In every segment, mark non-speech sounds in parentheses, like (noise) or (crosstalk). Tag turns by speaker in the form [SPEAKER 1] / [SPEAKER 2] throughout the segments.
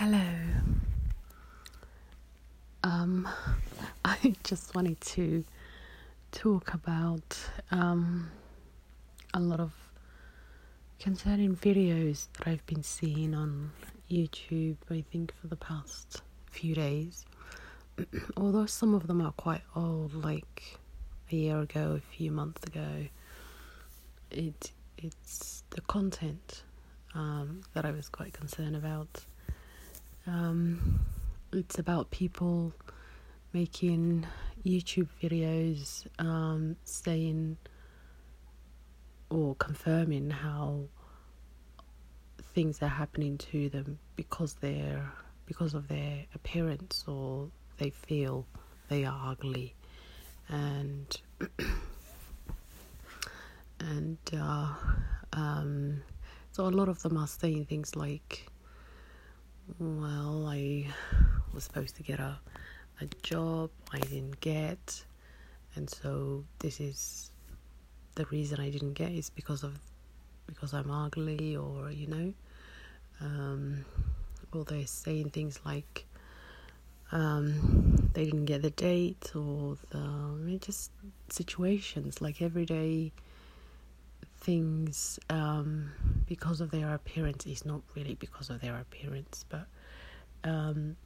[SPEAKER 1] Hello. Um, (laughs) I just wanted to talk about um, a lot of concerning videos that I've been seeing on YouTube, I think, for the past few days. (clears throat) Although some of them are quite old, like a year ago, a few months ago, it it's the content um, that I was quite concerned about. Um, it's about people making YouTube videos um, saying or confirming how things are happening to them because they're because of their appearance or they feel they are ugly. And (clears throat) and uh, um, so a lot of them are saying things like well i was supposed to get a, a job i didn't get. And so this is the reason i didn't get is because of because i'm ugly or you know um, or they're saying things like um, they didn't get the date or the just situations. Like everyday things um, because of their appearance. Is not really because of their appearance, but um,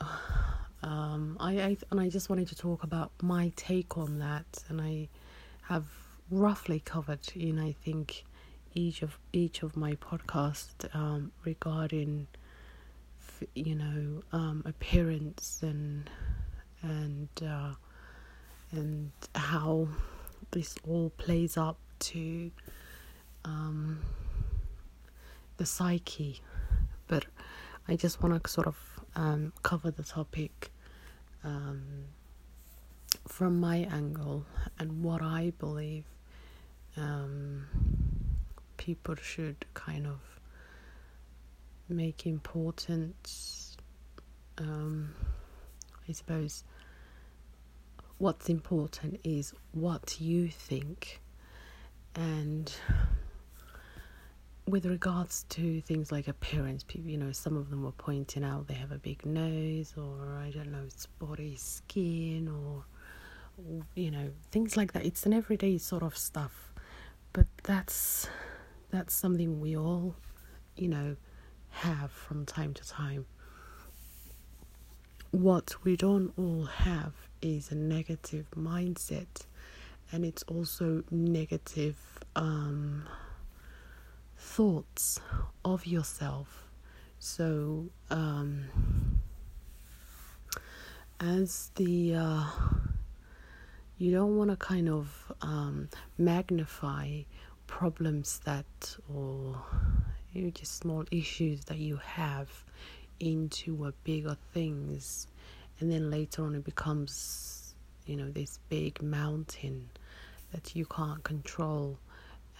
[SPEAKER 1] (sighs) um, I, I and I just wanted to talk about my take on that, and I have roughly covered in I think each of each of my podcasts um, regarding you know um, appearance and and uh, and how this all plays up to um, the psyche, but I just want to sort of um, cover the topic um, from my angle and what I believe um, people should kind of make important. Um, I suppose what's important is what you think. And with regards to things like appearance people you know some of them were pointing out they have a big nose or i don't know spotty skin or you know things like that. It's an everyday sort of stuff. But that's that's something we all you know have from time to time. What we don't all have is a negative mindset and it's also negative um, thoughts of yourself. So, um, as the uh, you don't want to kind of um, magnify problems that or you know, just small issues that you have into a bigger things and then later on it becomes you know this big mountain that you can't control.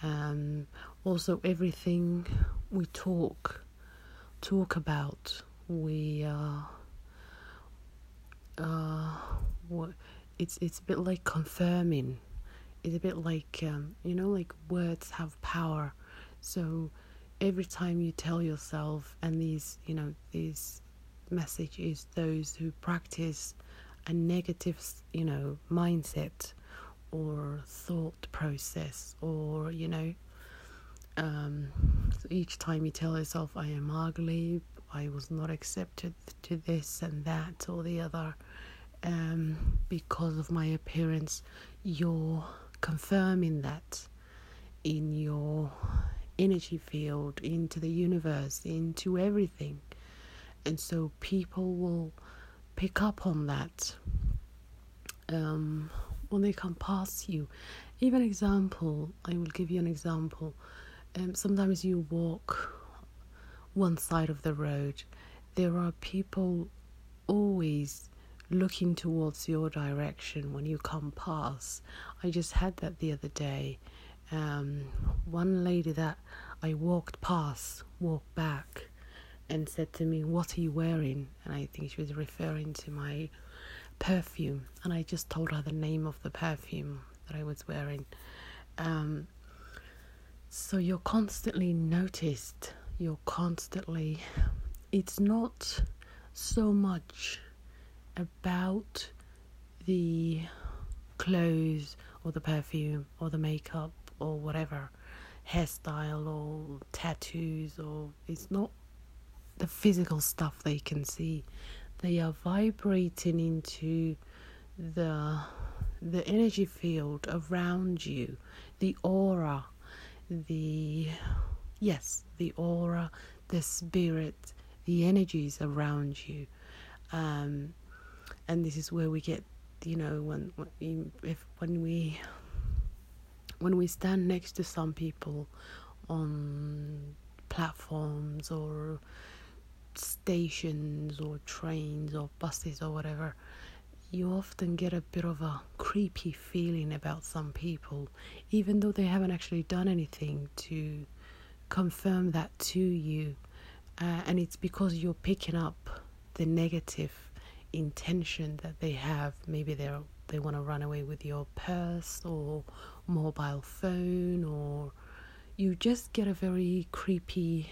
[SPEAKER 1] Um, also everything we talk talk about we uh, uh, what it's it's a bit like confirming. It's a bit like um, you know like words have power. So every time you tell yourself and these you know these message is those who practice a negative, you know, mindset or thought process, or you know, um, so each time you tell yourself, "I am ugly," "I was not accepted to this and that or the other," um, because of my appearance, you're confirming that in your energy field, into the universe, into everything. And so people will pick up on that um, when they come past you. Even example, I will give you an example. Um, sometimes you walk one side of the road. There are people always looking towards your direction when you come past. I just had that the other day. Um, one lady that I walked past walked back and said to me, What are you wearing? And I think she was referring to my perfume. And I just told her the name of the perfume that I was wearing. Um, so you're constantly noticed, you're constantly it's not so much about the clothes or the perfume or the makeup or whatever hairstyle or tattoos or it's not the physical stuff they can see. They are vibrating into the the energy field around you the aura the yes the aura the spirit the energies around you. Um, and this is where we get you know when, when if when we when we stand next to some people on platforms or stations or trains or buses or whatever you often get a bit of a creepy feeling about some people even though they haven't actually done anything to confirm that to you uh, and it's because you're picking up the negative intention that they have. Maybe they're they want to run away with your purse or mobile phone, or you just get a very creepy,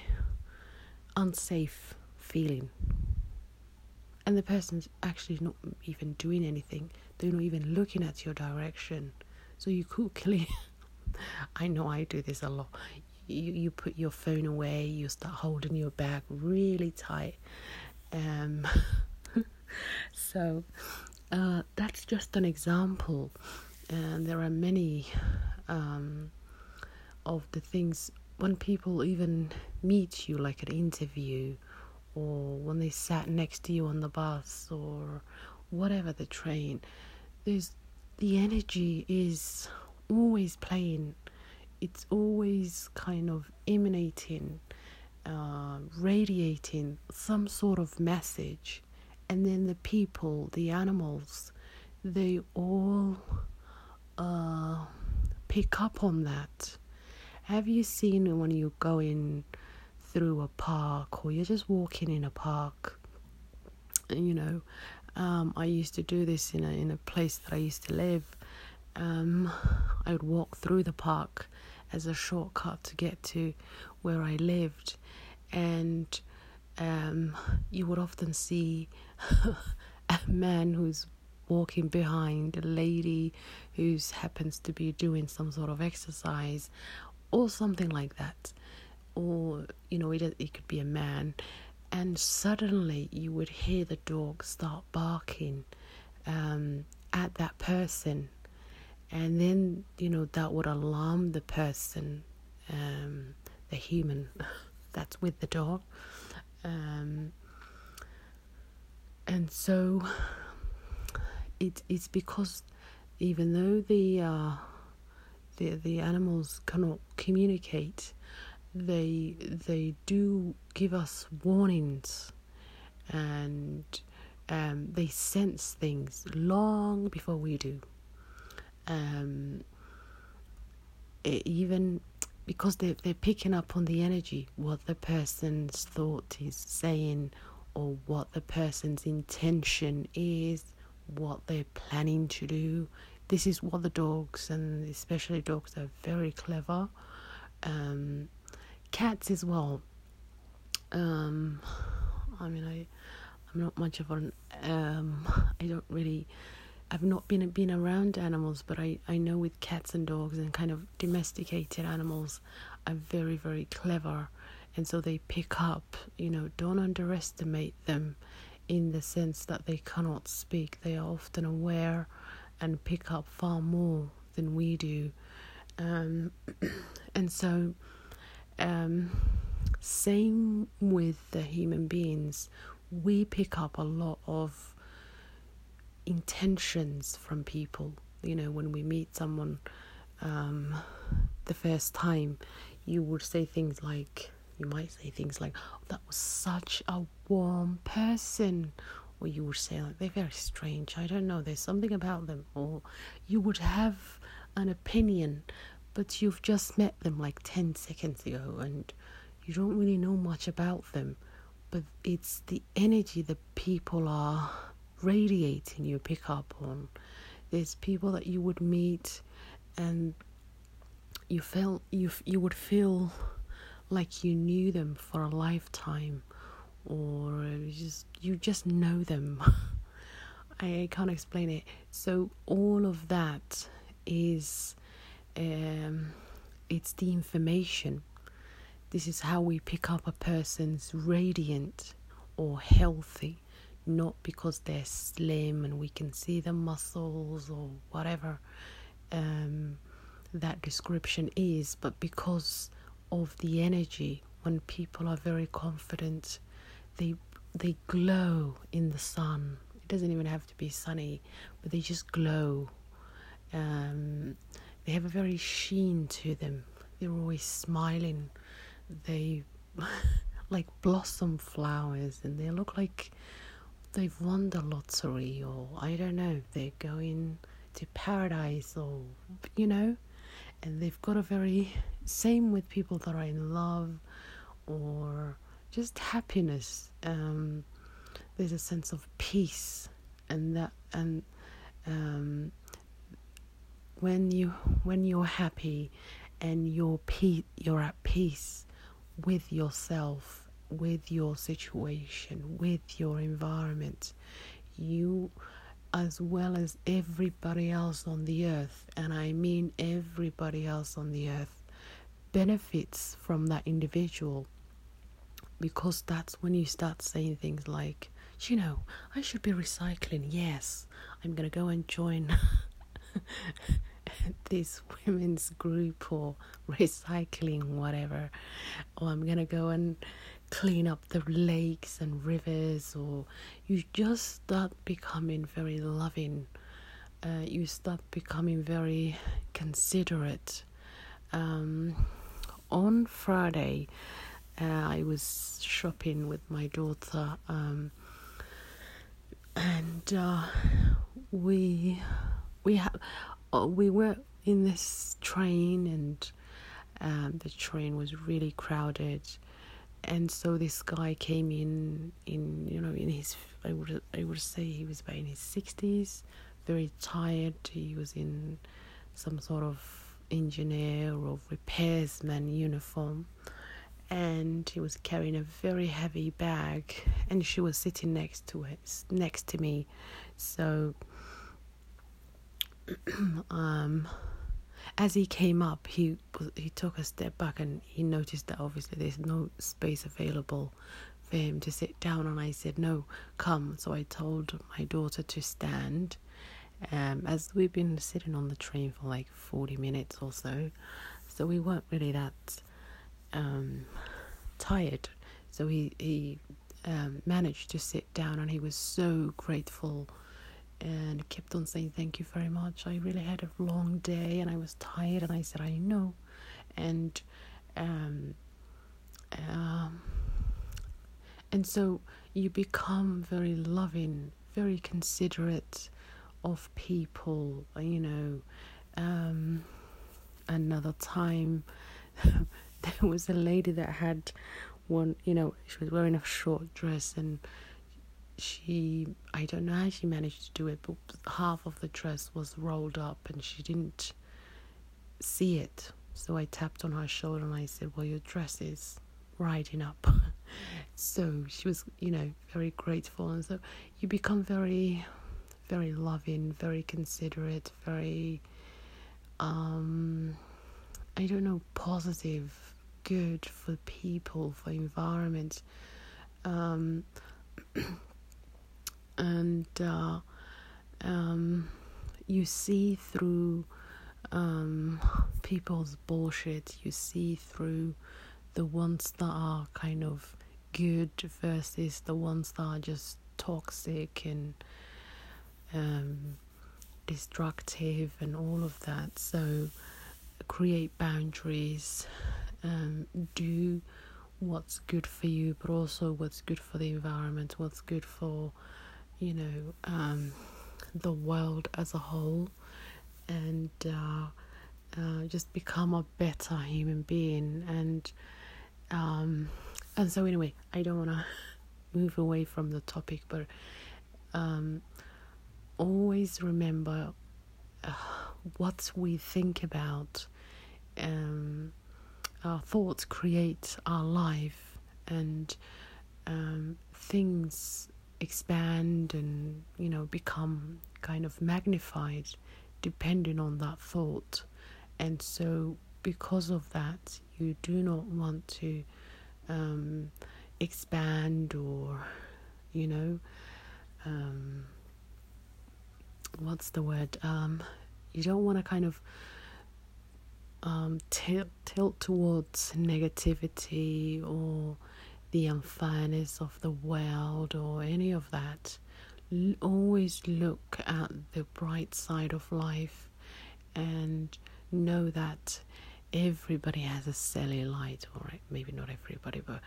[SPEAKER 1] unsafe feeling. And the person's actually not even doing anything. They're not even looking at your direction. So you quickly, (laughs) I know I do this a lot you, you put your phone away, you start holding your bag really tight. Um, (laughs) so uh, that's just an example, and there are many um, of the things when people even meet you, like an interview, or when they sat next to you on the bus, or whatever the train. There's the energy is always playing it's always kind of emanating, uh, radiating some sort of message. And then the people, the animals, they all uh, pick up on that. Have you seen when you're going through a park or you're just walking in a park? You know, um, I used to do this in a in a place that I used to live. Um, I would walk through the park as a shortcut to get to where I lived. And um, you would often see (laughs) a man who's walking behind a lady who happens to be doing some sort of exercise or something like that. Or, you know, it, it could be a man. And suddenly you would hear the dog start barking um, at that person and then you know that would alarm the person um, the human (laughs) that's with the dog um, and so it, it's because even though the uh, the the animals cannot communicate they they do give us warnings and um, they sense things long before we do um, even because they they're picking up on the energy, what the person's thought is saying, or what the person's intention is, what they're planning to do. This is what the dogs, and especially dogs, are very clever. Um, cats as well. Um, I mean, I, I'm not much of an. Um, (laughs) I don't really I've not been been around animals, but I, I know with cats and dogs and kind of domesticated animals are very very clever, and so they pick up. You know, don't underestimate them, in the sense that they cannot speak. They are often aware, and pick up far more than we do, um, (clears throat) and so. Um, same with the human beings, we pick up a lot of intentions from people. You know, when we meet someone um, the first time, you would say things like, you might say things like, oh, that was such a warm person. Or you would say, like, they're very strange. I don't know, there's something about them. Or you would have an opinion, but you've just met them like 10 seconds ago and you don't really know much about them. But it's the energy that people are radiating you pick up on. There's people that you would meet and you felt you you would feel like you knew them for a lifetime or you just you just know them. (laughs) I can't explain it. So all of that is um, it's the information. This is how we pick up a person's radiant or healthy, not because they're slim and we can see the muscles or whatever um, that description is, but because of the energy. When people are very confident, they they glow in the sun. It doesn't even have to be sunny, but they just glow. Um, they have a very sheen to them. They're always smiling. They (laughs) like blossom flowers, and they look like they've won the lottery, or I don't know, they're going to paradise, or you know, and they've got a very same with people that are in love or just happiness. Um, there's a sense of peace, and that and um, when you when you're happy and you're pe- you're at peace with yourself, with your situation, with your environment, you as well as everybody else on the earth, and I mean everybody else on the earth, benefits from that individual because that's when you start saying things like, you know, I should be recycling. Yes, I'm going to go and join (laughs) (laughs) this women's group or recycling, whatever. Or I'm to go and clean up the lakes and rivers. Or you just start becoming very loving. Uh, you start becoming very considerate. Um, on Friday, uh, I was shopping with my daughter, um, and uh, we we have uh, we were in this train, and um, the train was really crowded, and so this guy came in in you know in his I would I would say he was about in his sixties, very tired. He was in some sort of engineer or repairsman uniform. And he was carrying a very heavy bag and she was sitting next to it next to me. So (clears throat) um as he came up he he took a step back and he noticed that obviously there's no space available for him to sit down. And I said no come. So I told my daughter to stand. Um, as we've been sitting on the train for like 40 minutes or so, so we weren't really that um, tired. So he, he um, managed to sit down and he was so grateful and kept on saying, Thank you very much. I really had a long day and I was tired. And I said, I know. And, um, um, and so you become very loving, very considerate of people, you know. Um, another time, (laughs) there was a lady that had one, you know, she was wearing a short dress and she, I don't know how she managed to do it, but half of the dress was rolled up and she didn't see it. So I tapped on her shoulder and I said, Well, your dress is riding up. (laughs) so she was, you know, very grateful. And so you become very very loving, very considerate, very um I don't know, positive, good for people, for environment. Um (clears throat) and uh, um you see through um people's bullshit, you see through the ones that are kind of good versus the ones that are just toxic and um, destructive and all of that. So, create boundaries, um, do what's good for you, but also what's good for the environment, what's good for, you know, um, the world as a whole, and uh, uh, just become a better human being. And um, and so anyway, I don't want to (laughs) move away from the topic, but um, always remember uh, what we think about. Um, our thoughts create our life, and um, things expand and you know become kind of magnified depending on that thought. And so because of that you do not want to um, expand or you know um, what's the word? Um, you don't want to kind of um, tilt, tilt towards negativity or the unfairness of the world or any of that. L- always look at the bright side of life and know that everybody has a cellulite, or maybe not everybody, but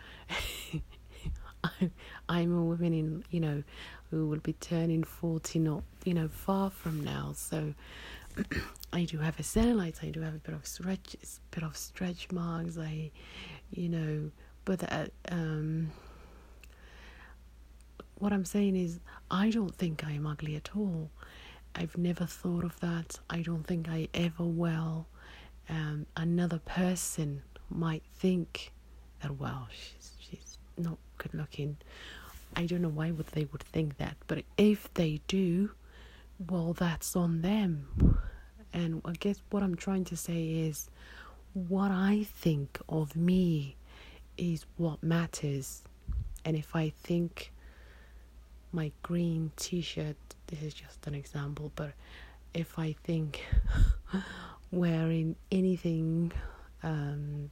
[SPEAKER 1] (laughs) I'm a woman in, you know, who will be turning 40 not, you know, far from now. So (clears throat) I do have a cellulite, I do have a bit of stretch, bit of stretch marks. I, you know, but uh, um, what I'm saying is, I don't think I am ugly at all. I've never thought of that. I don't think I ever will. Um, another person might think that, well, she's she's not good looking. I don't know why would they would think that, but if they do, well, that's on them. And I guess what I'm trying to say is what I think of me is what matters. And if I think my green t shirt, this is just an example, but if I think (laughs) wearing anything um,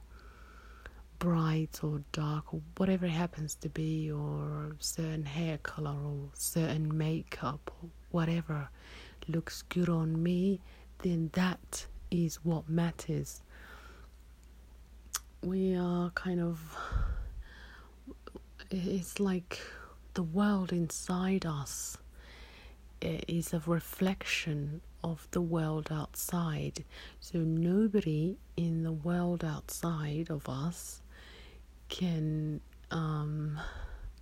[SPEAKER 1] bright or dark or whatever it happens to be, or certain hair color or certain makeup or whatever looks good on me, then that is what matters. We are kind of, it's like the world inside us is a reflection of the world outside. So nobody in the world outside of us can, um,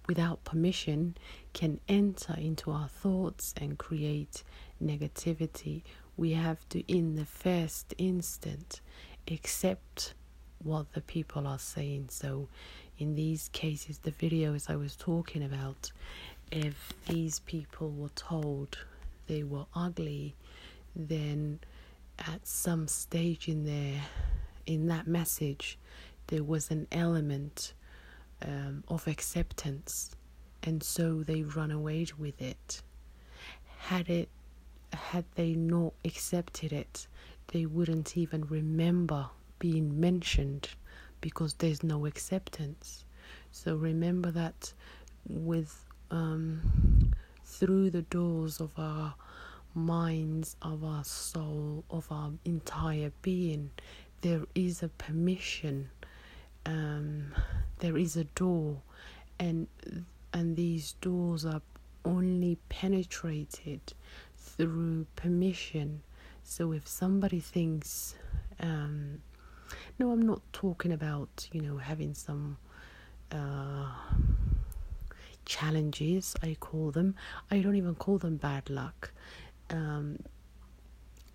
[SPEAKER 1] without permission, can enter into our thoughts and create negativity we have to, in the first instant, accept what the people are saying. So, in these cases, the videos I was talking about, if these people were told they were ugly, then at some stage in there, in that message, there was an element um, of acceptance, and so they run away with it. Had it had they not accepted it, they wouldn't even remember being mentioned because there's no acceptance. So remember that with um, through the doors of our minds, of our soul, of our entire being, there is a permission. Um, there is a door, and and these doors are only penetrated through permission. So if somebody thinks, um, no, I'm not talking about, you know, having some uh, challenges, I call them. I don't even call them bad luck. Um,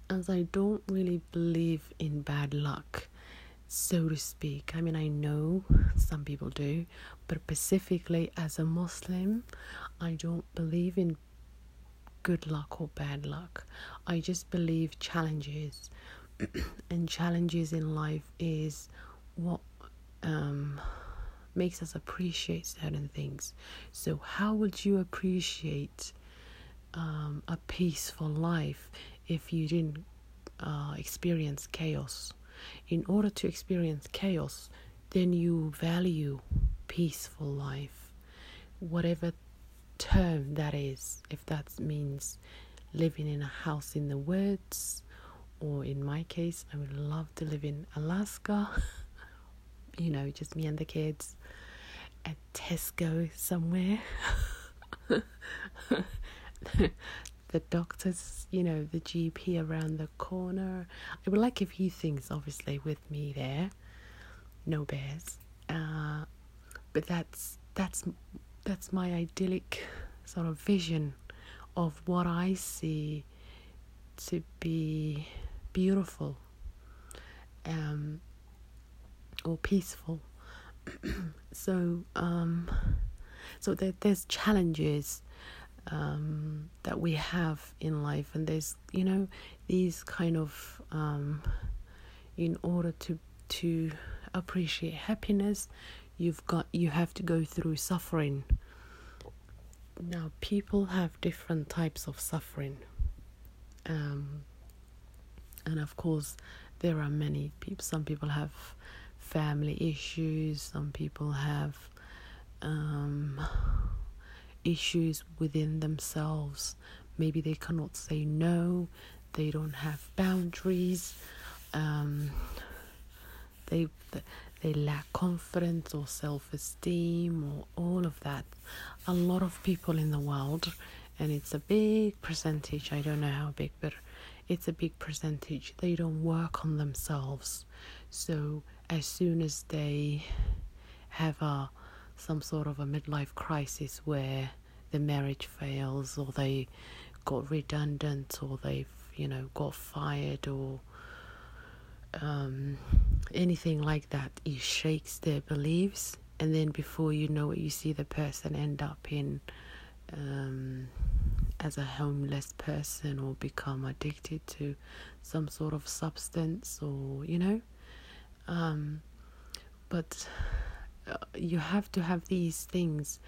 [SPEAKER 1] as I don't really believe in bad luck, so to speak. I mean, I know some people do, but specifically as a Muslim, I don't believe in good luck or bad luck. I just believe challenges and challenges in life is what um, makes us appreciate certain things. So, how would you appreciate um, a peaceful life if you didn't uh, experience chaos? In order to experience chaos, then you value peaceful life, whatever term that is, if that means living in a house in the woods, or in my case, I would love to live in Alaska, (laughs) you know, just me and the kids at Tesco somewhere. (laughs) the doctors, you know, the GP around the corner. I would like a few things, obviously, with me there. No bears, uh, but that's that's that's my idyllic sort of vision of what I see to be beautiful um, or peaceful. (clears throat) so, um, so there, there's challenges um, that we have in life, and there's you know these kind of um, in order to to appreciate happiness, you've got you have to go through suffering. Now, people have different types of suffering, um, and of course, there are many people. Some people have family issues. Some people have um, issues within themselves. Maybe they cannot say no, they don't have boundaries, um, they they lack confidence or self-esteem or all of that. A lot of people in the world, and it's a big percentage. I don't know how big, but it's a big percentage. They don't work on themselves. So as soon as they have a some sort of a midlife crisis where the marriage fails or they got redundant or they've you know got fired or um, anything like that it shakes their beliefs and then before you know it you see the person end up in um, as a homeless person or become addicted to some sort of substance or you know? Um, but uh, you have to have these things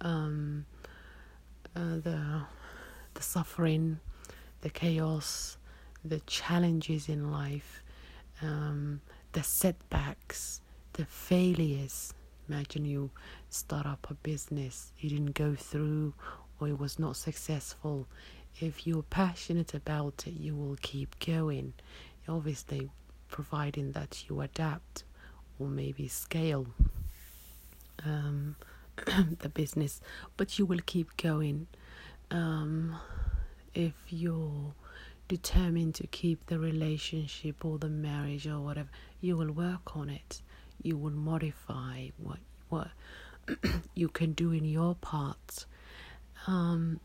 [SPEAKER 1] um, uh, the the suffering the chaos the challenges in life um, the setbacks the failures. Imagine you start up a business you didn't go through or it was not successful if you're passionate about it you will keep going obviously providing that you adapt or maybe scale um, (clears throat) the business, but you will keep going. Um, if you're determined to keep the relationship or the marriage or whatever, you will work on it. You will modify what what (clears throat) you can do in your part. Um,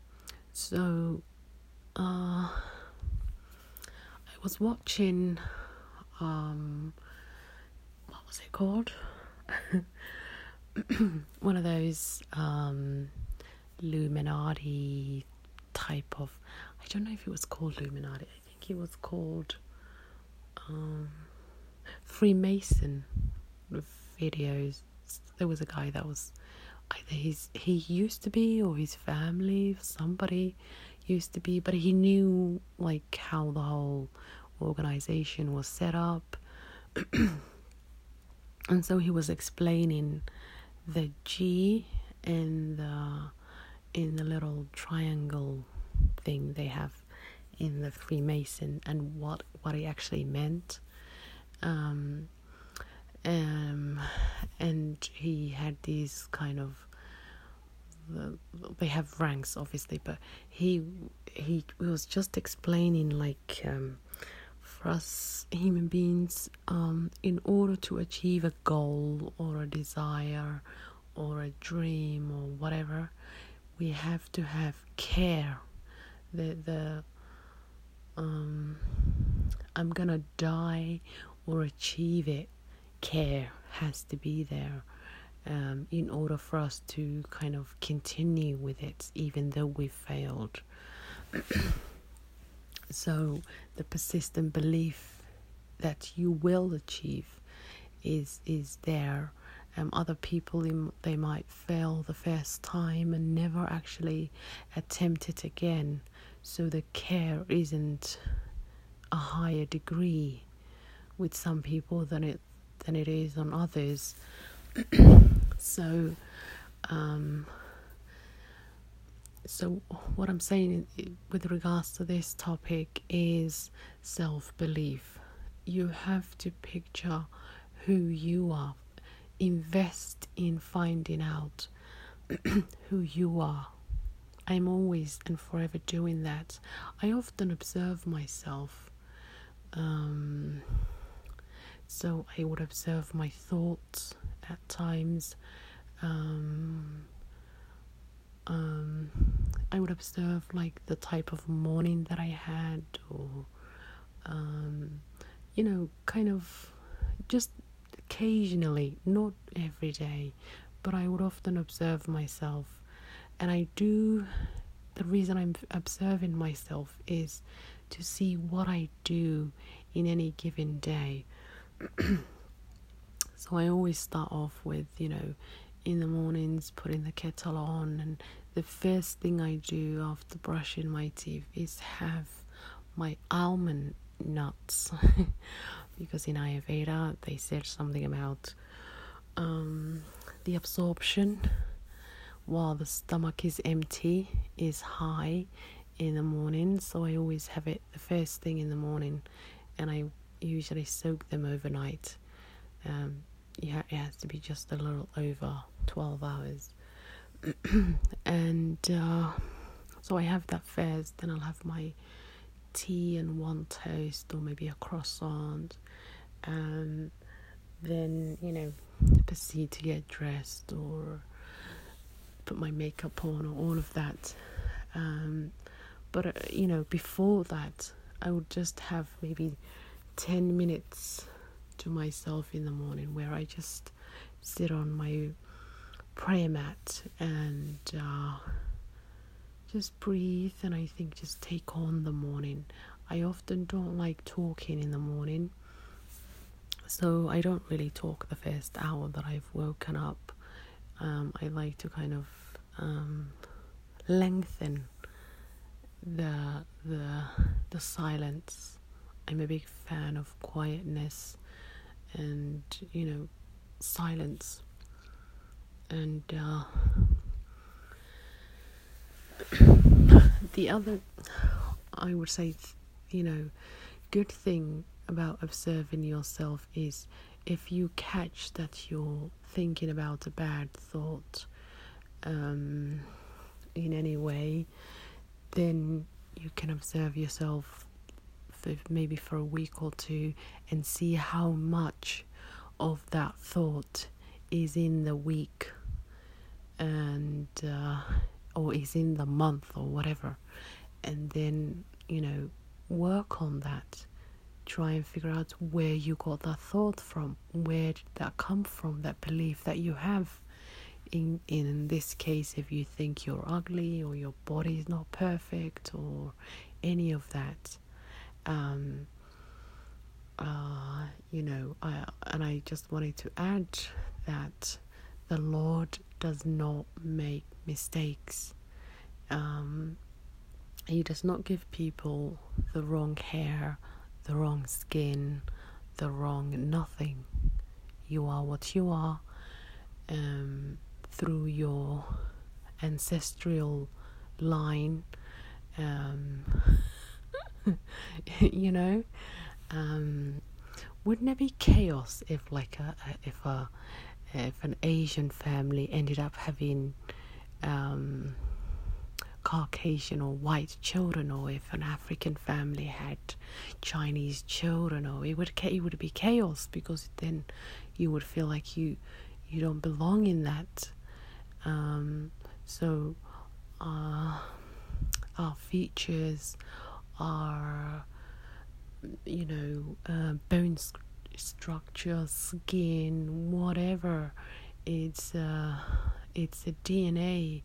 [SPEAKER 1] so, uh, I was watching um, what was it called? (coughs) one of those um, Illuminati type of. I don't know if it was called Illuminati. I think it was called um, Freemason videos. There was a guy that was either his he used to be or his family somebody used to be, but he knew like how the whole organization was set up. (clears throat) and so he was explaining the G in the in the little triangle thing they have in the Freemason and what what it actually meant. Um, um, and he had these kind of they have ranks obviously, but he he was just explaining like um, for us human beings, um, in order to achieve a goal or a desire or a dream or whatever, we have to have care. The the um, I'm gonna die or achieve it. Care has to be there. Um, in order for us to kind of continue with it, even though we failed. (coughs) So the persistent belief that you will achieve is is there. Um, other people they might fail the first time and never actually attempt it again. So the care isn't a higher degree with some people than it than it is on others. (clears throat) so um, so, what I'm saying with regards to this topic is self belief. You have to picture who you are, invest in finding out (clears throat) who you are. I'm always and forever doing that. I often observe myself. Um, so, I would observe my thoughts at times. Um, um, I would observe like the type of morning that I had, or um, you know, kind of just occasionally, not every day, but I would often observe myself. And I do, the reason I'm observing myself is to see what I do in any given day. (clears throat) so I always start off with, you know, in the mornings putting the kettle on, and the first thing I do after brushing my teeth is have my almond nuts. (laughs) Because in Ayurveda they said something about um, the absorption. While the stomach is empty is high in the morning. So I always have it the first thing in the morning and I usually soak them overnight. Um, yeah it has to be just a little over 12 hours. (clears throat) And uh, so I have that first then I'll have my tea and one toast or maybe a croissant. And then you know proceed to get dressed or put my makeup on or all of that. Um, but uh, you know before that i would just have maybe 10 minutes to myself in the morning where i just sit on my prayer mat and uh, just breathe and I think just take on the morning. I often don't like talking in the morning, so I don't really talk the first hour that I've woken up. Um, I like to kind of um, lengthen the the the silence. I'm a big fan of quietness and you know silence. And uh, (coughs) the other, I would say, you know, good thing about observing yourself is if you catch that you're thinking about a bad thought um, in any way, then you can observe yourself maybe for a week or two and see how much of that thought is in the week and uh, or is in the month or whatever. And then you know work on that. Try and figure out where you got that thought from where did that come from that belief that you have in in this case if you think you're ugly or your body is not perfect or any of that um uh you know I and I just wanted to add that the Lord does not make mistakes. Um, he does not give people the wrong hair, the wrong skin, the wrong nothing. You are what you are um, through your ancestral line. Um, (laughs) (laughs) you know, um, wouldn't it be chaos if, like, a, if a if an Asian family ended up having um, Caucasian or white children, or if an African family had Chinese children, or it would it would be chaos because then you would feel like you you don't belong in that. Um, so uh, our features, our you know uh, bones structure, skin, whatever. It's uh, it's a DNA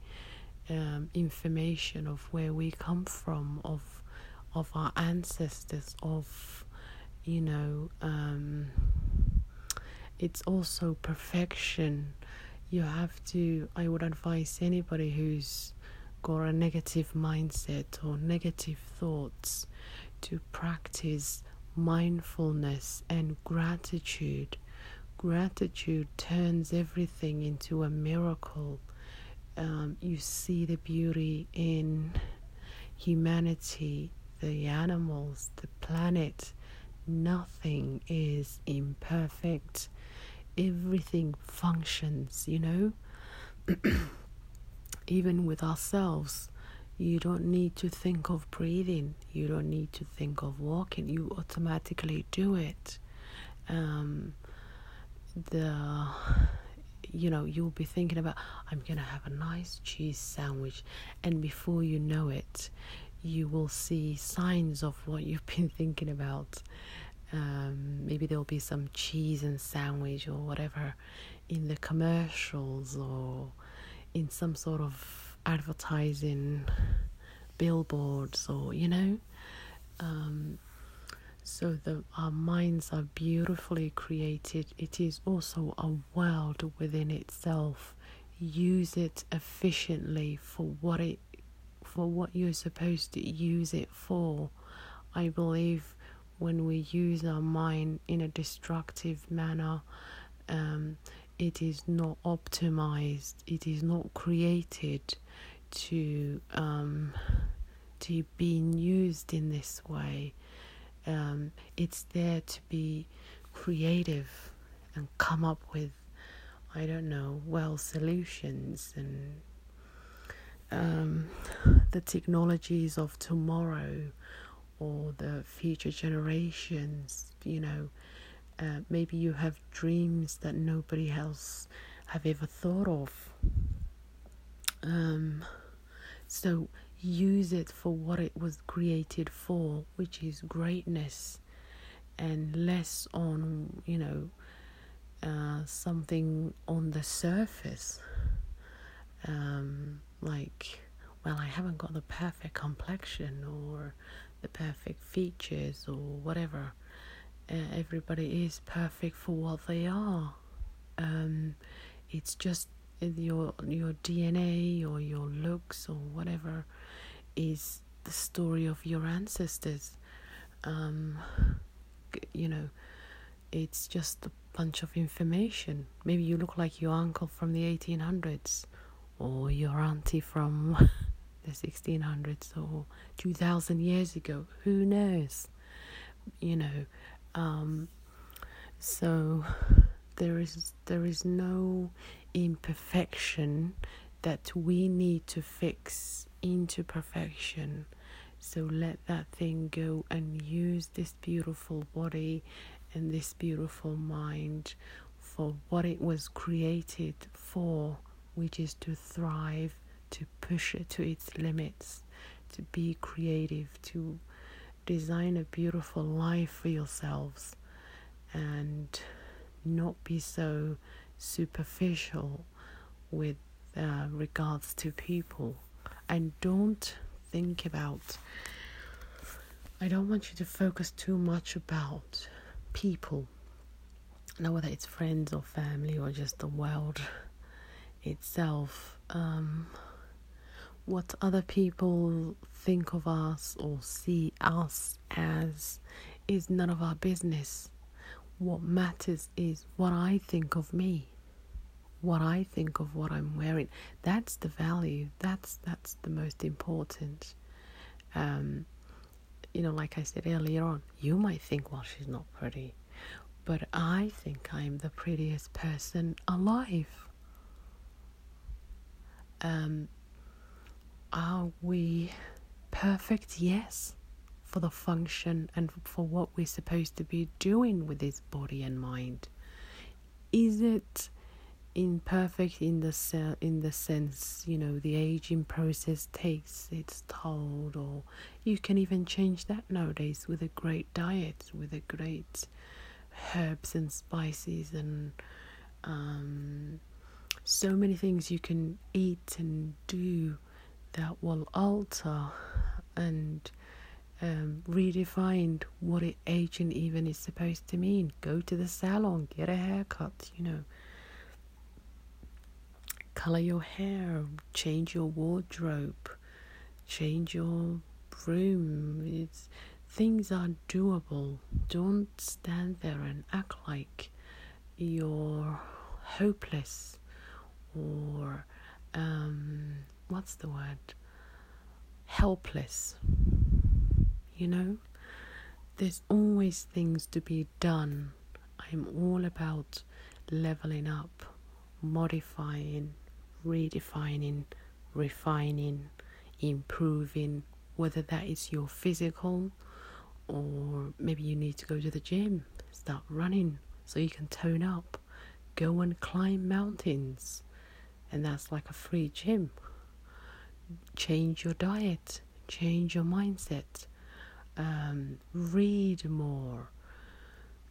[SPEAKER 1] um, information of where we come from, of of our ancestors, of you know. Um, it's also perfection. You have to. I would advise anybody who's got a negative mindset or negative thoughts to practice mindfulness and gratitude. Gratitude turns everything into a miracle. Um, you see the beauty in humanity, the animals, the planet. Nothing is imperfect. Everything functions, you know? (clears throat) Even with ourselves, you don't need to think of breathing. You don't need to think of walking. You automatically do it. Um, the you know you'll be thinking about i'm gonna have a nice cheese sandwich and before you know it you will see signs of what you've been (laughs) thinking about um, maybe there'll be some cheese and sandwich or whatever in the commercials or in some sort of advertising billboards or you know? Um, so the our minds are beautifully created. It is also a world within itself. Use it efficiently for what it for what you're supposed to use it for. I believe when we use our mind in a destructive manner um, it is not optimized it is not created to um, to being used in this way. Um, it's there to be creative and come up with I don't know well solutions and um, the technologies of tomorrow or the future generations you know uh, maybe you have dreams that nobody else have ever thought of um, so use it for what it was created for, which is greatness, and less on, you know, uh, something on the surface. Um, like, well, I haven't got the perfect complexion or the perfect features or whatever. Uh, everybody is perfect for what they are. Um, it's just your your DNA or your looks or whatever is the story of your ancestors. Um, you know, it's just a bunch of information. Maybe you look like your uncle from the 1800s or your auntie from (laughs) the 1600s or 2000 years ago. Who knows? You know, um, so there is there is no imperfection that we need to fix into perfection. So let that thing go and use this beautiful body and this beautiful mind for what it was created for, which is to thrive, to push it to its limits, to be creative, to design a beautiful life for yourselves and not be so superficial with uh, regards to people. And don't think about I don't want you to focus too much about people. Now whether it's friends or family or just the world itself um, what other people think of us or see us as is none of our business what matters is what I think of me what I think of what I'm wearing. That's the value. That's that's the most important. Um, you know, like I said earlier on, you might think, well, she's not pretty, but I think I'm the prettiest person alive. Um, are we perfect? Yes, for the function and for what we're supposed to be doing with this body and mind. Is it? imperfect in the se- in the sense you know the aging process takes its toll or you can even change that nowadays with a great diet with a great herbs and spices and um, so many things you can eat and do that will alter and um, redefine what aging even is supposed to mean go to the salon get a haircut you know color your hair, change your wardrobe, change your room. It's things are doable. Don't stand there and act like you're hopeless or um, what's the word? Helpless. You know, there's always things to be done. I'm all about leveling up, modifying, redefining, refining, improving, whether that is your physical or maybe you need to go to the gym, start running so you can tone up, go and climb mountains, and that's like a free gym. Change your diet, change your mindset, um, read more,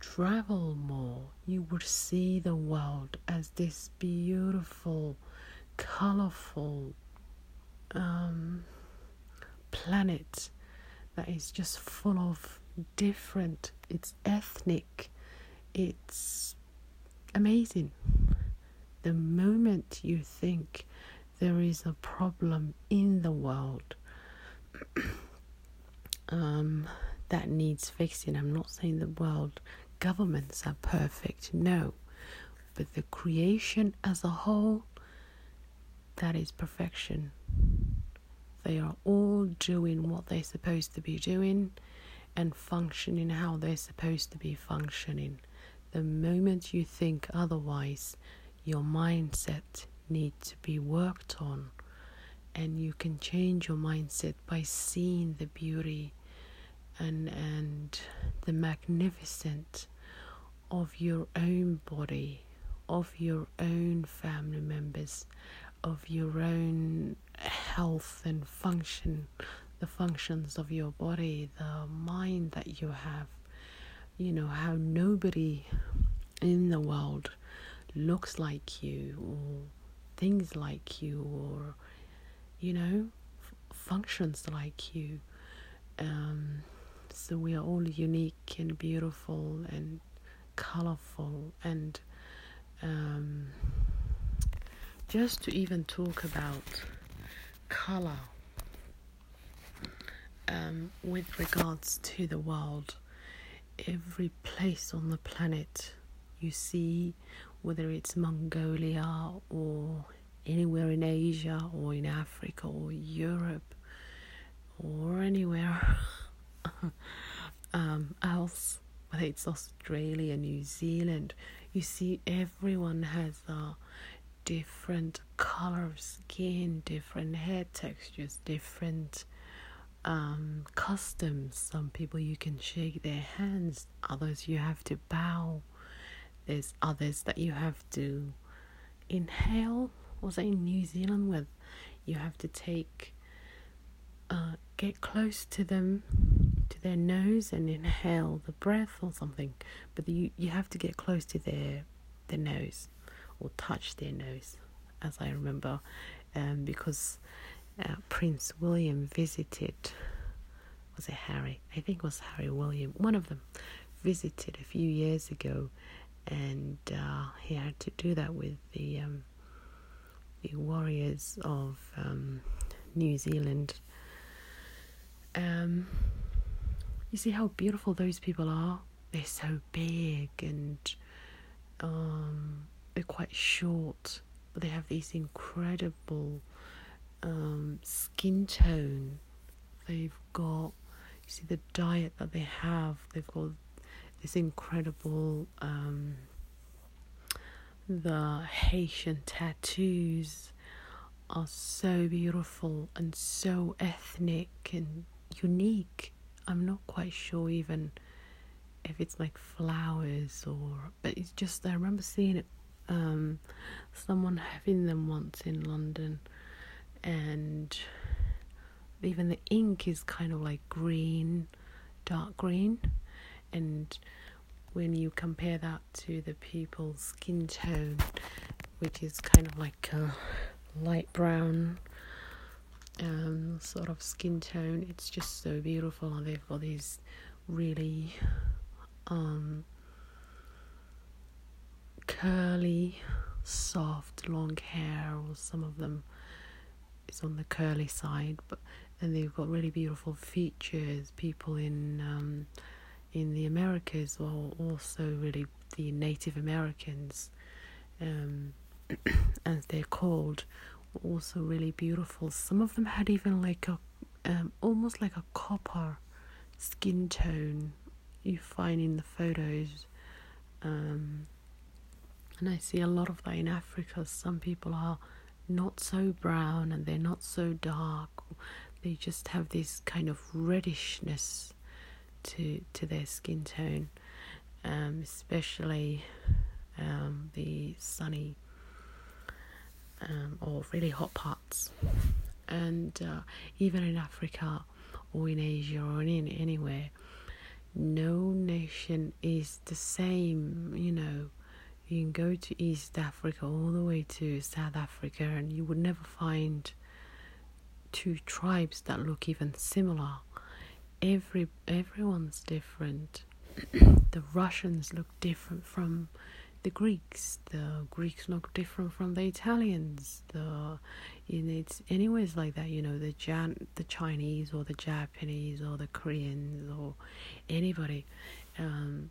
[SPEAKER 1] travel more, you would see the world as this beautiful, colorful um, planet that is just full of different, it's ethnic, it's amazing. The moment you think there is a problem in the world (clears throat) um, that needs fixing, I'm not saying the world governments are perfect, no, but the creation as a whole, that is perfection. They are all doing what they're supposed to be doing and functioning how they're supposed to be functioning. The moment you think otherwise, your mindset needs to be worked on. And you can change your mindset by seeing the beauty and and the magnificent of your own body, of your own family members, of your own health and function, the functions of your body, the mind that you have. You know, how nobody in the world looks like you or things like you or, you know, f- functions like you. Um, so we are all unique and beautiful and colorful and um, just to even talk about color um, with regards to the world, every place on the planet you see, whether it's Mongolia or anywhere in Asia or in Africa or Europe or anywhere (laughs) um, else, whether it's Australia, New Zealand, you see everyone has a different color of skin, different hair textures, different um, customs. Some people you can shake their hands, others you have to bow. There's others that you have to inhale. Was it in New Zealand where you have to take, uh, get close to them, to their nose and inhale the breath or something? But you you have to get close to their their nose or touch their nose, as I remember, um, because uh, Prince William visited. Was it Harry? I think it was Harry William. One of them visited a few years ago, and uh, he had to do that with the um, the warriors of um, New Zealand. Um, you see how beautiful those people are. They're so big and um, they're quite short, but they have these incredible um, skin tone. They've got, you see, the diet that they have. They've got this incredible, um, the Haitian tattoos are so beautiful and so ethnic and unique. I'm not quite sure even if it's like flowers or, but it's just, I remember seeing it, um, someone having them once in London and even the ink is kind of like green, dark green, and when you compare that to the people's skin tone, which is kind of like a light brown um, sort of skin tone, it's just so beautiful, and they've got these really um, curly, soft, long hair, or some of them is on the curly side, but and they've got really beautiful features. People in um, in the Americas, well, also really the Native Americans, um, (clears throat) as they're called, were also really beautiful. Some of them had even like a um, almost like a copper skin tone you find in the photos. Um, and I see a lot of that in Africa. Some people are not so brown and they're not so dark. They just have this kind of reddishness to to their skin tone, um, especially um, the sunny um, or really hot parts. And uh, even in Africa or in Asia or in anywhere, no nation is the same, you know. You can go to East Africa all the way to South Africa, and you would never find two tribes that look even similar. Every everyone's different. (clears throat) the Russians look different from the Greeks. The Greeks look different from the Italians. The know, it's anyways like that. You know the Jan, the Chinese or the Japanese or the Koreans or anybody um,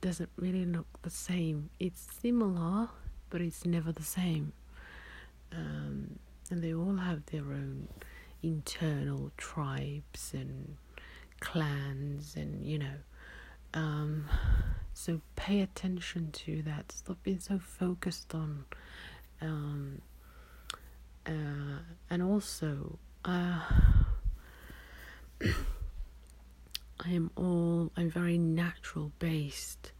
[SPEAKER 1] doesn't really look the same. It's similar, but it's never the same. Um, and they all have their own internal tribes and clans, and you know. Um, so pay attention to that. Stop being so focused on. Um, uh, and also, uh, (clears throat) I am all I'm very natural based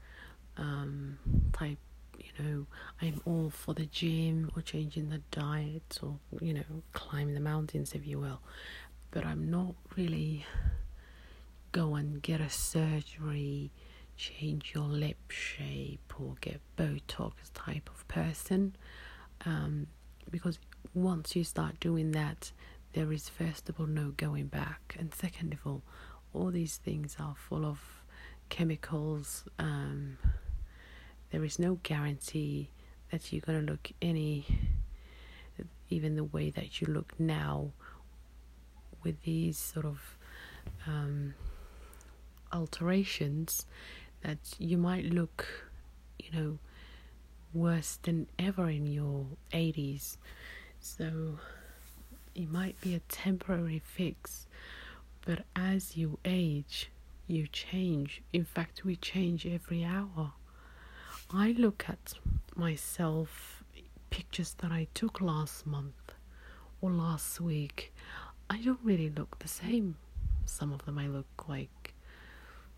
[SPEAKER 1] um, type. You know, I'm all for the gym or changing the diet or you know, climb the mountains if you will. But I'm not really go and get a surgery change your lip shape or get Botox type of person. Um, because once you start doing that, there is first of all no going back, and second of all, all these things are full of chemicals. Um, there is no guarantee that you're going to look any, even the way that you look now, with these sort of um, alterations that you might look, you know, worse than ever in your 80s. So it might be a temporary fix, but as you age, you change. In fact, we change every hour. I look at myself, pictures that I took last month or last week. I don't really look the same. Some of them I look like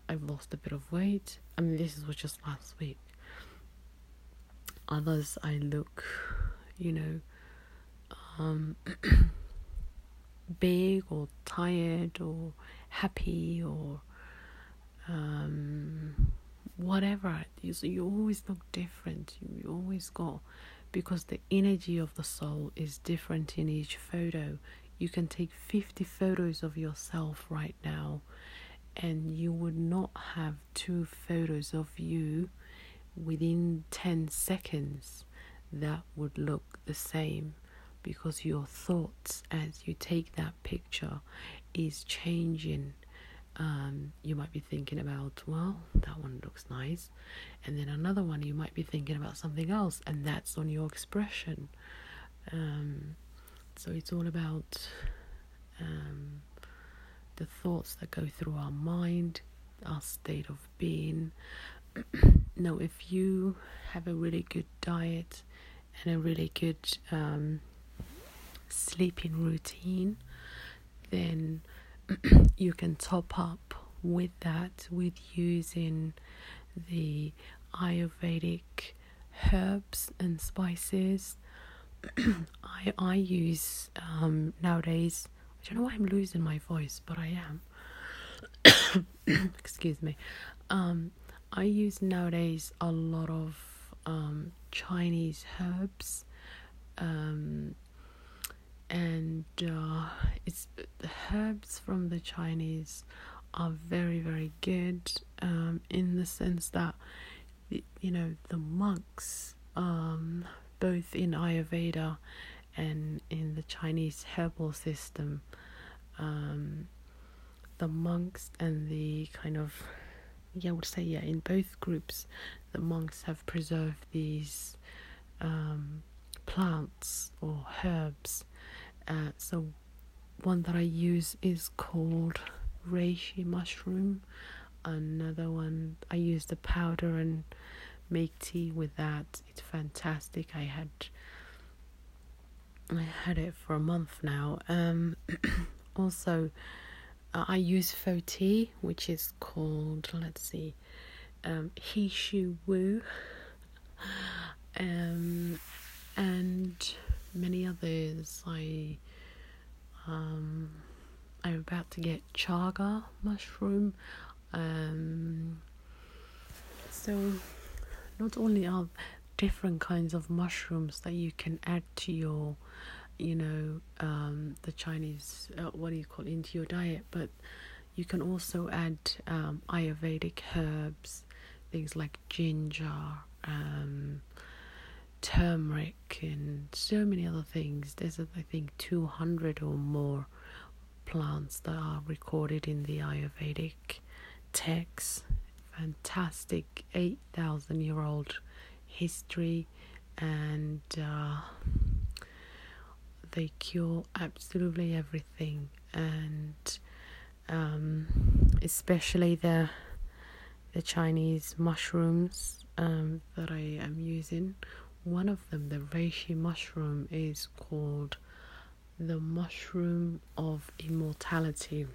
[SPEAKER 1] I've lost a bit of weight. I mean, this is was just last week. Others, I look, you know, um, (clears throat) big or tired or happy or um, whatever. You, so you always look different. You, you always got because the energy of the soul is different in each photo. You can take 50 photos of yourself right now and you would not have two photos of you within 10 seconds that would look the same because your thoughts as you take that picture is changing. Um, you might be thinking about well that one looks nice and then another one you might be thinking about something else and that's on your expression. Um, so it's all about um, the thoughts that go through our mind, our state of being. (clears throat) now, if you have a really good diet and a really good um, sleeping routine, then (clears throat) you can top up with that with using the Ayurvedic herbs and spices. (clears throat) I I use um, nowadays Don't know why I'm losing my voice, but I am. (coughs) Excuse me. Um, I use nowadays a lot of um, Chinese herbs, um, and uh, it's the herbs from the Chinese are very very good um, in the sense that you know the monks um, both in Ayurveda and in the Chinese herbal system, um, the monks and the kind of yeah, I would say yeah, in both groups, the monks have preserved these um, plants or herbs. Uh, so one that I use is called reishi mushroom. Another one I use the powder and make tea with that. It's fantastic. I had I had it for a month now. Um, (clears throat) also, uh, I use Foti, which is called, let's see, um, He Shou Wu, um, and many others. I, um, I'm about to get chaga mushroom. Um, so, not only are different kinds of mushrooms that you can add to your, you know, um, the Chinese, uh, what do you call it, into your diet, but you can also add um, Ayurvedic herbs, things like ginger, um, turmeric, and so many other things. There's, I think, 200 or more plants that are recorded in the Ayurvedic texts. Fantastic 8,000 year old history, and uh, they cure absolutely everything. And um, especially the the Chinese mushrooms um, that I am using. One of them, the reishi mushroom, is called the mushroom of immortality.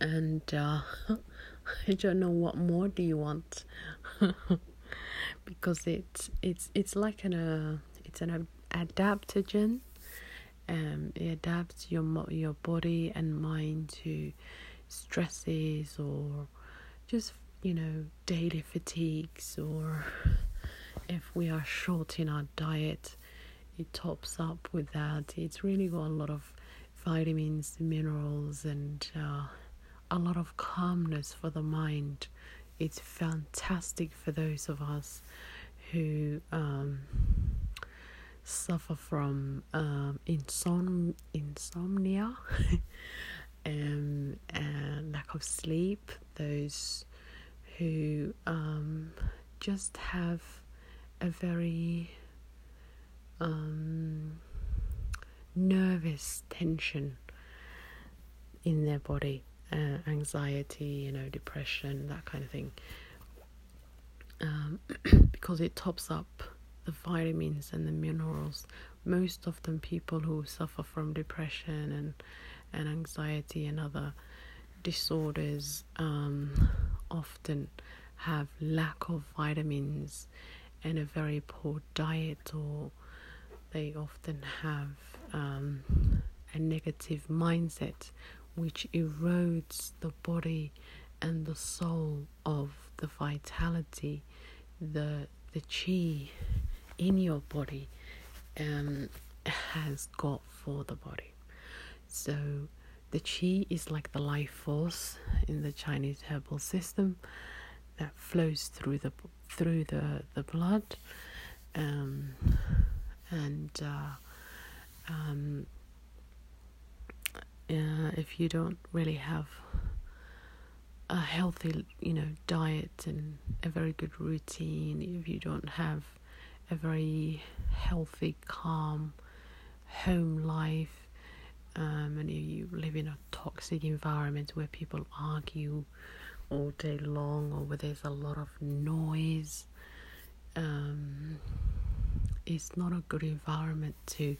[SPEAKER 1] And uh, (laughs) I don't know what more do you want, (laughs) because it's it's it's like an uh, it's an adaptogen. Um, it adapts your your body and mind to stresses or just you know daily fatigues or (laughs) if we are short in our diet it tops up with that. It's really got a lot of vitamins, minerals, and uh, a lot of calmness for the mind. It's fantastic for those of us who um, suffer from um, insom- insomnia (laughs) um, and lack of sleep, those who um, just have a very um, nervous tension in their body, uh, anxiety, you know, depression, that kind of thing. Um, (clears throat) because it tops up the vitamins and the minerals. Most of them, people who suffer from depression and and anxiety and other disorders, um, often have lack of vitamins and a very poor diet or they often have um, a negative mindset which erodes the body and the soul of the vitality, the the chi in your body um, has got for the body. So the chi is like the life force in the Chinese herbal system that flows through the through the the blood. Um, and uh, um, uh, if you don't really have a healthy, you know, diet and a very good routine, if you don't have a very healthy, calm home life, um, and you live in a toxic environment where people argue all day long or where there's a lot of noise, um, it's not a good environment to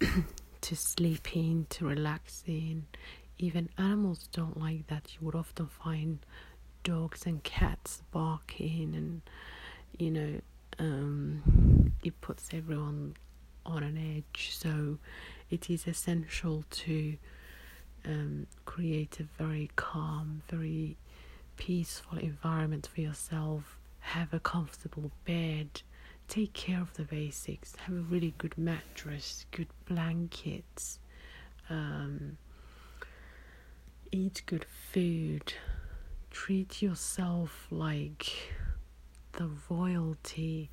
[SPEAKER 1] (clears throat) to sleep in, to relax in. Even animals don't like that. You would often find dogs and cats barking, and you know, um, it puts everyone on an edge. So, it is essential to um, create a very calm, very peaceful environment for yourself. Have a comfortable bed take care of the basics. Have a really good mattress, good blankets, um, eat good food, treat yourself like the royalty,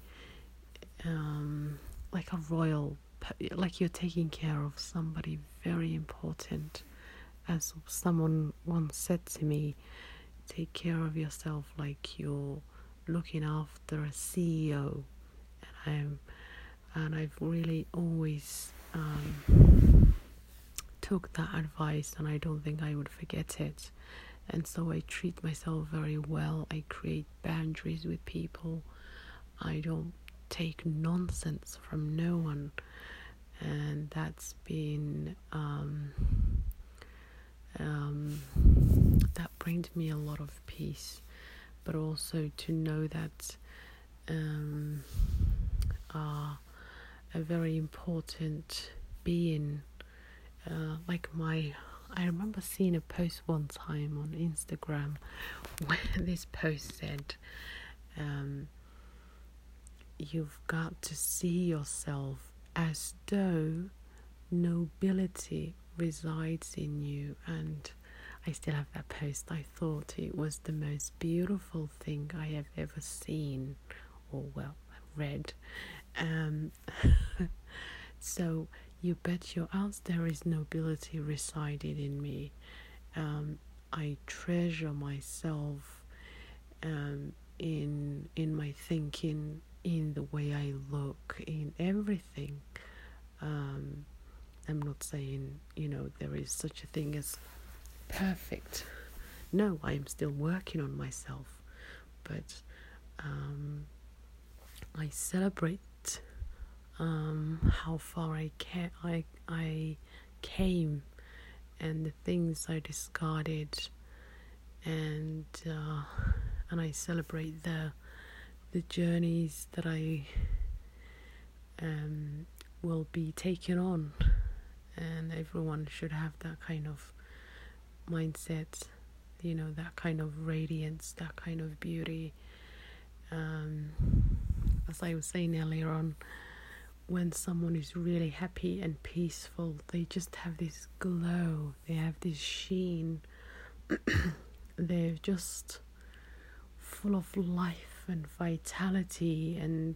[SPEAKER 1] um, like a royal, like you're taking care of somebody very important. As someone once said to me, take care of yourself like you're looking after a CEO and I've really always um, took that advice, and I don't think I would forget it. And so I treat myself very well. I create boundaries with people. I don't take nonsense from no one, and that's been um, um, that brings me a lot of peace. But also to know that um, are a very important being, uh, like my I remember seeing a post one time on Instagram (laughs) where this post said, um, You've got to see yourself as though nobility resides in you. And I still have that post. I thought it was the most beautiful thing I have ever seen, or well, read. Um, (laughs) so you bet your ass there is nobility residing in me. Um, I treasure myself um, in in my thinking, in the way I look, in everything. Um, I'm not saying you know there is such a thing as perfect. No, I am still working on myself, but um, I celebrate um, how far I I I came and the things I discarded and uh, and I celebrate the the journeys that I um, will be taking on. And everyone should have that kind of mindset you know that kind of radiance that kind of beauty. Um, as I was saying earlier on when someone is really happy and peaceful, they just have this glow, they have this sheen. (clears throat) They're just full of life and vitality and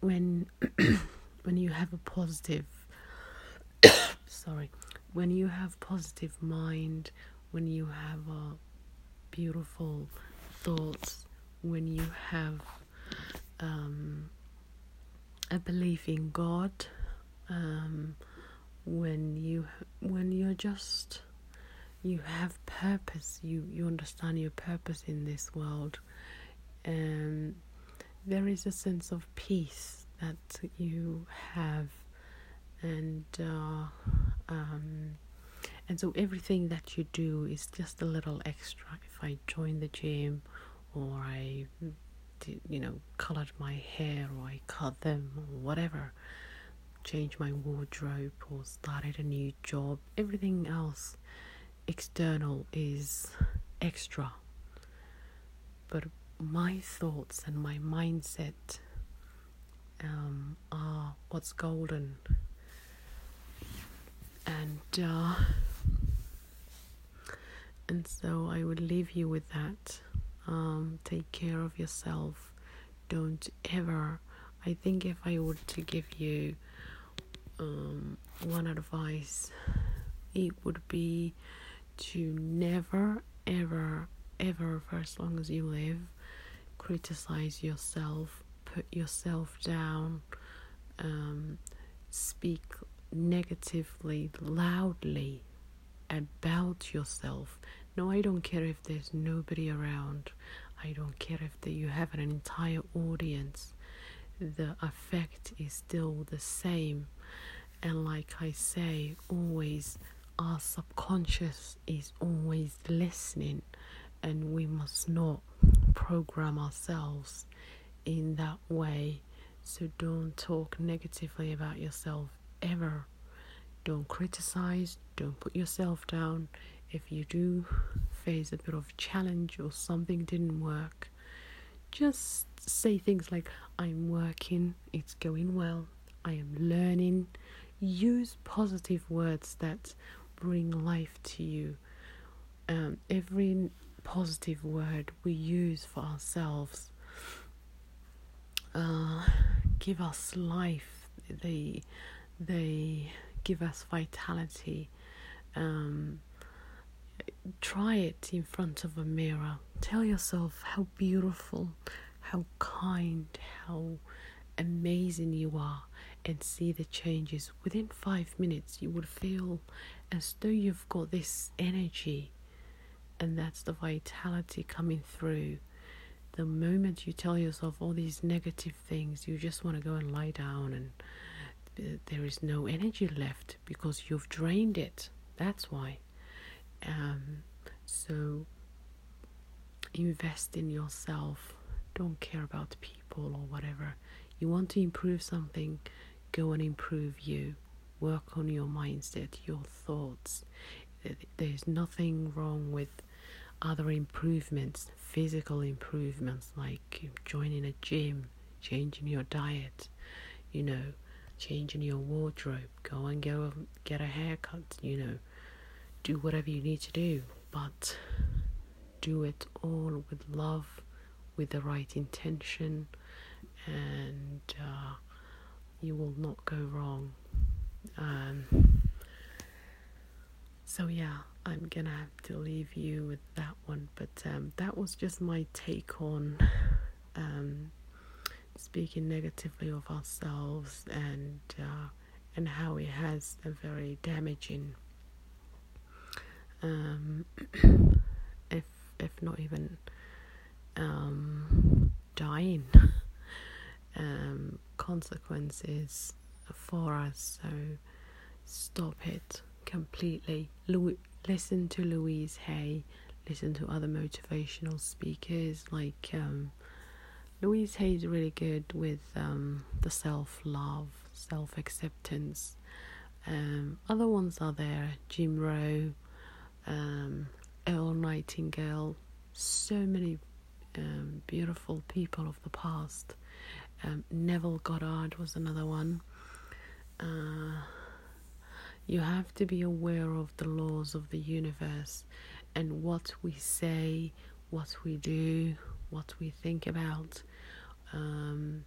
[SPEAKER 1] when (clears throat) when you have a positive (coughs) sorry, when you have positive mind, when you have a beautiful thoughts, when you have um, a belief in God, um, when you when you're just you have purpose, you you understand your purpose in this world, and there is a sense of peace that you have, and uh, um, and so everything that you do is just a little extra. If I join the gym, or I you know, colored my hair or I cut them or whatever, changed my wardrobe or started a new job. Everything else external is extra. But my thoughts and my mindset um, are what's golden. And uh, and so I would leave you with that. Um, take care of yourself. Don't ever. I think if I were to give you um, one advice, it would be to never, ever, ever, for as long as you live, criticize yourself, put yourself down, um, speak negatively, loudly about yourself. No, I don't care if there's nobody around. I don't care if the, you have an entire audience. The effect is still the same. And like I say, always our subconscious is always listening, and we must not program ourselves in that way. So don't talk negatively about yourself ever. Don't criticize, don't put yourself down. If you do face a bit of challenge or something didn't work, just say things like, I'm working, it's going well, I am learning. Use positive words that bring life to you. Um, every positive word we use for ourselves uh, give us life. They they give us vitality. Um, try it in front of a mirror. Tell yourself how beautiful, how kind, how amazing you are, and see the changes. Within five minutes, you would feel as though you've got this energy, and that's the vitality coming through. The moment you tell yourself all these negative things, you just want to go and lie down and uh, there is no energy left because you've drained it. That's why. Um, so invest in yourself. Don't care about people or whatever. You want to improve something, go and improve you. work on your mindset, your thoughts. There's nothing wrong with other improvements, physical improvements like joining a gym, changing your diet, you know, changing your wardrobe, go and go get a haircut, you know, do whatever you need to do, but do it all with love, with the right intention, and uh, you will not go wrong. Um, so yeah, I'm gonna have to leave you with that one, but um, that was just my take on um, speaking negatively of ourselves and uh, and how it has a very damaging, um, (clears throat) if if not even um, dying (laughs) um, consequences for us. So stop it completely. Listen to Louise Hay. Listen to other motivational speakers like um, Louise Hay is really good with um, the self love, self acceptance. Um, other ones are there Jim Rohn, um, Earl Nightingale, so many um, beautiful people of the past. Um, Neville Goddard was another one. Uh, you have to be aware of the laws of the universe and what we say, what we do, what we think about, um,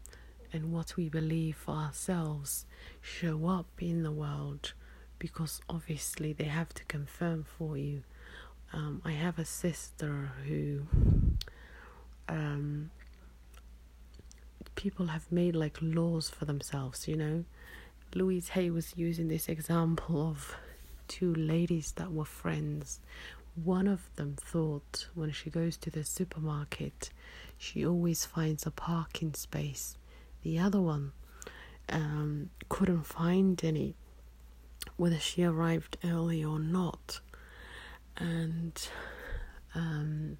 [SPEAKER 1] and what we believe for ourselves show up in the world because obviously they have to confirm for you. Um, I have a sister who um, people have made like laws for themselves, you know. Louise Hay was using this example of two ladies that were friends. One of them thought when she goes to the supermarket, she always finds a parking space. The other one um, couldn't find any, whether she arrived early or not. And um,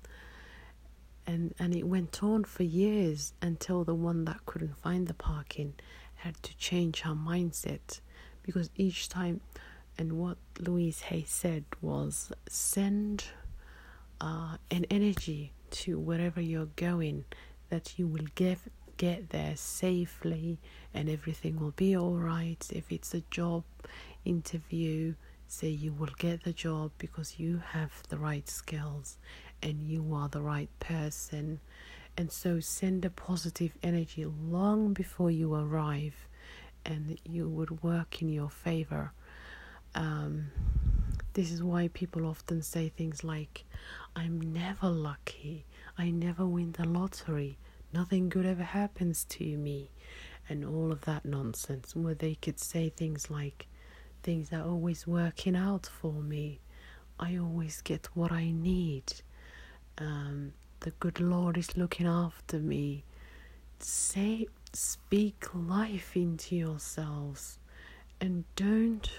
[SPEAKER 1] and and it went on for years until the one that couldn't find the parking had to change her mindset because each time and what Louise Hay said was send uh, an energy to wherever you're going that you will get get there safely and everything will be all right if it's a job interview say you will get the job because you have the right skills and you are the right person. And so send a positive energy long before you arrive, and you would work in your favor. Um, this is why people often say things like, I'm never lucky, I never win the lottery, nothing good ever happens to me, and all of that nonsense, where they could say things like, Things are always working out for me, I always get what I need um, the good Lord is looking after me. Say, speak life into yourselves and don't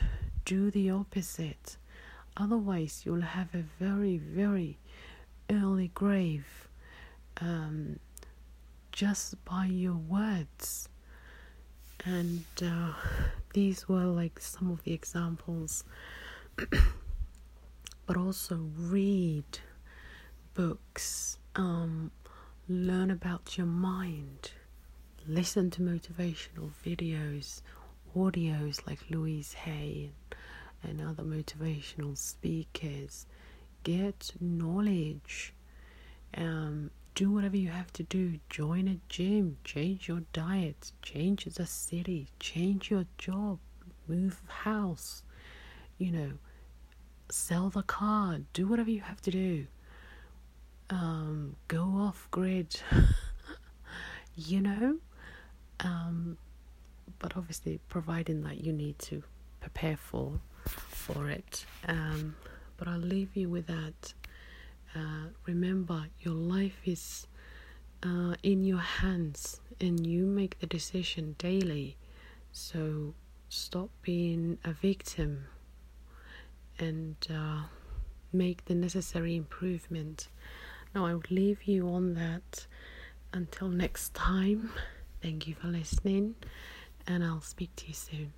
[SPEAKER 1] do the opposite. Otherwise, you'll have a very, very early grave um, just by your words. And uh, these were like some of the examples, (clears throat) but also read books, um, learn about your mind, listen to motivational videos, audios like Louise Hay and, and other motivational speakers. Get knowledge. Um, do whatever you have to do. Join a gym, change your diet, change the city, change your job, move house, you know, sell the car, do whatever you have to do um, go off grid, (laughs) you know. Um, but obviously, providing that you need to prepare for for it. Um, but I'll leave you with that. Uh, remember, your life is uh, in your hands, and you make the decision daily. So stop being a victim and uh, make the necessary improvement. Now I will leave you on that until next time. Thank you for listening, and I'll speak to you soon.